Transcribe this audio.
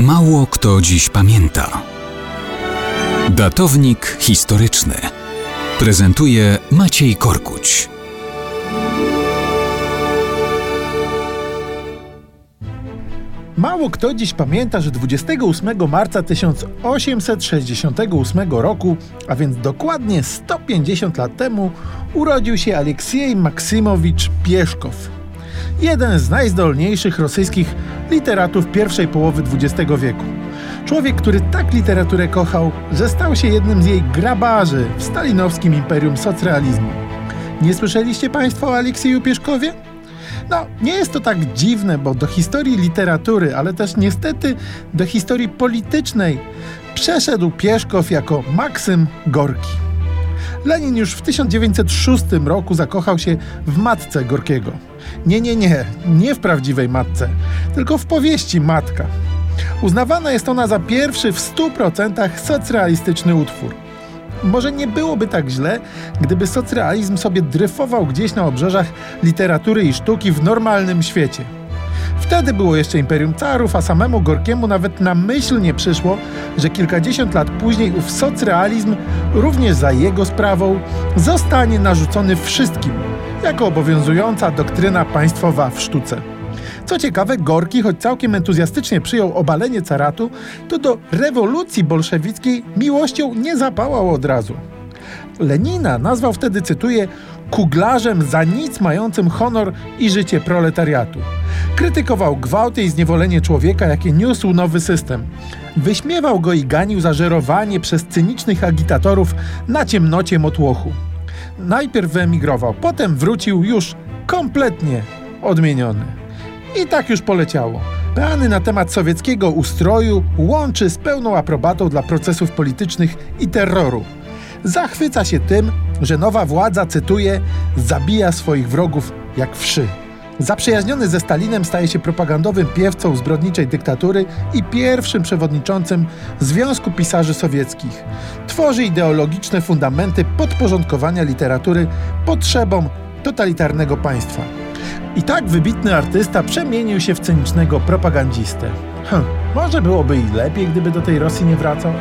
Mało kto dziś pamięta. Datownik historyczny prezentuje Maciej Korkuć. Mało kto dziś pamięta, że 28 marca 1868 roku, a więc dokładnie 150 lat temu, urodził się Aleksiej Maksymowicz Pieszkow. Jeden z najzdolniejszych rosyjskich literatów pierwszej połowy XX wieku. Człowiek, który tak literaturę kochał, że stał się jednym z jej grabarzy w stalinowskim imperium socrealizmu. Nie słyszeliście Państwo o Aleksieju Pieszkowie? No, nie jest to tak dziwne, bo do historii literatury, ale też niestety do historii politycznej przeszedł Pieszkow jako Maksym Gorki. Lenin już w 1906 roku zakochał się w matce Gorkiego. Nie, nie, nie, nie w prawdziwej matce, tylko w powieści Matka. Uznawana jest ona za pierwszy w 100% socrealistyczny utwór. Może nie byłoby tak źle, gdyby socrealizm sobie dryfował gdzieś na obrzeżach literatury i sztuki w normalnym świecie. Wtedy było jeszcze Imperium Carów, a samemu Gorkiemu nawet na myśl nie przyszło, że kilkadziesiąt lat później ów socrealizm, również za jego sprawą, zostanie narzucony wszystkim, jako obowiązująca doktryna państwowa w sztuce. Co ciekawe, Gorki, choć całkiem entuzjastycznie przyjął obalenie caratu, to do rewolucji bolszewickiej miłością nie zapałał od razu. Lenina nazwał wtedy, cytuję, kuglarzem za nic mającym honor i życie proletariatu. Krytykował gwałty i zniewolenie człowieka, jakie niósł nowy system. Wyśmiewał go i ganił za żerowanie przez cynicznych agitatorów na ciemnocie motłochu. Najpierw wyemigrował, potem wrócił już kompletnie odmieniony. I tak już poleciało. Plany na temat sowieckiego ustroju łączy z pełną aprobatą dla procesów politycznych i terroru. Zachwyca się tym, że nowa władza, cytuję, zabija swoich wrogów jak wszy. Zaprzyjaźniony ze Stalinem staje się propagandowym piewcą zbrodniczej dyktatury i pierwszym przewodniczącym Związku Pisarzy Sowieckich. Tworzy ideologiczne fundamenty podporządkowania literatury potrzebom totalitarnego państwa. I tak wybitny artysta przemienił się w cynicznego propagandzistę. Hm, może byłoby i lepiej, gdyby do tej Rosji nie wracał?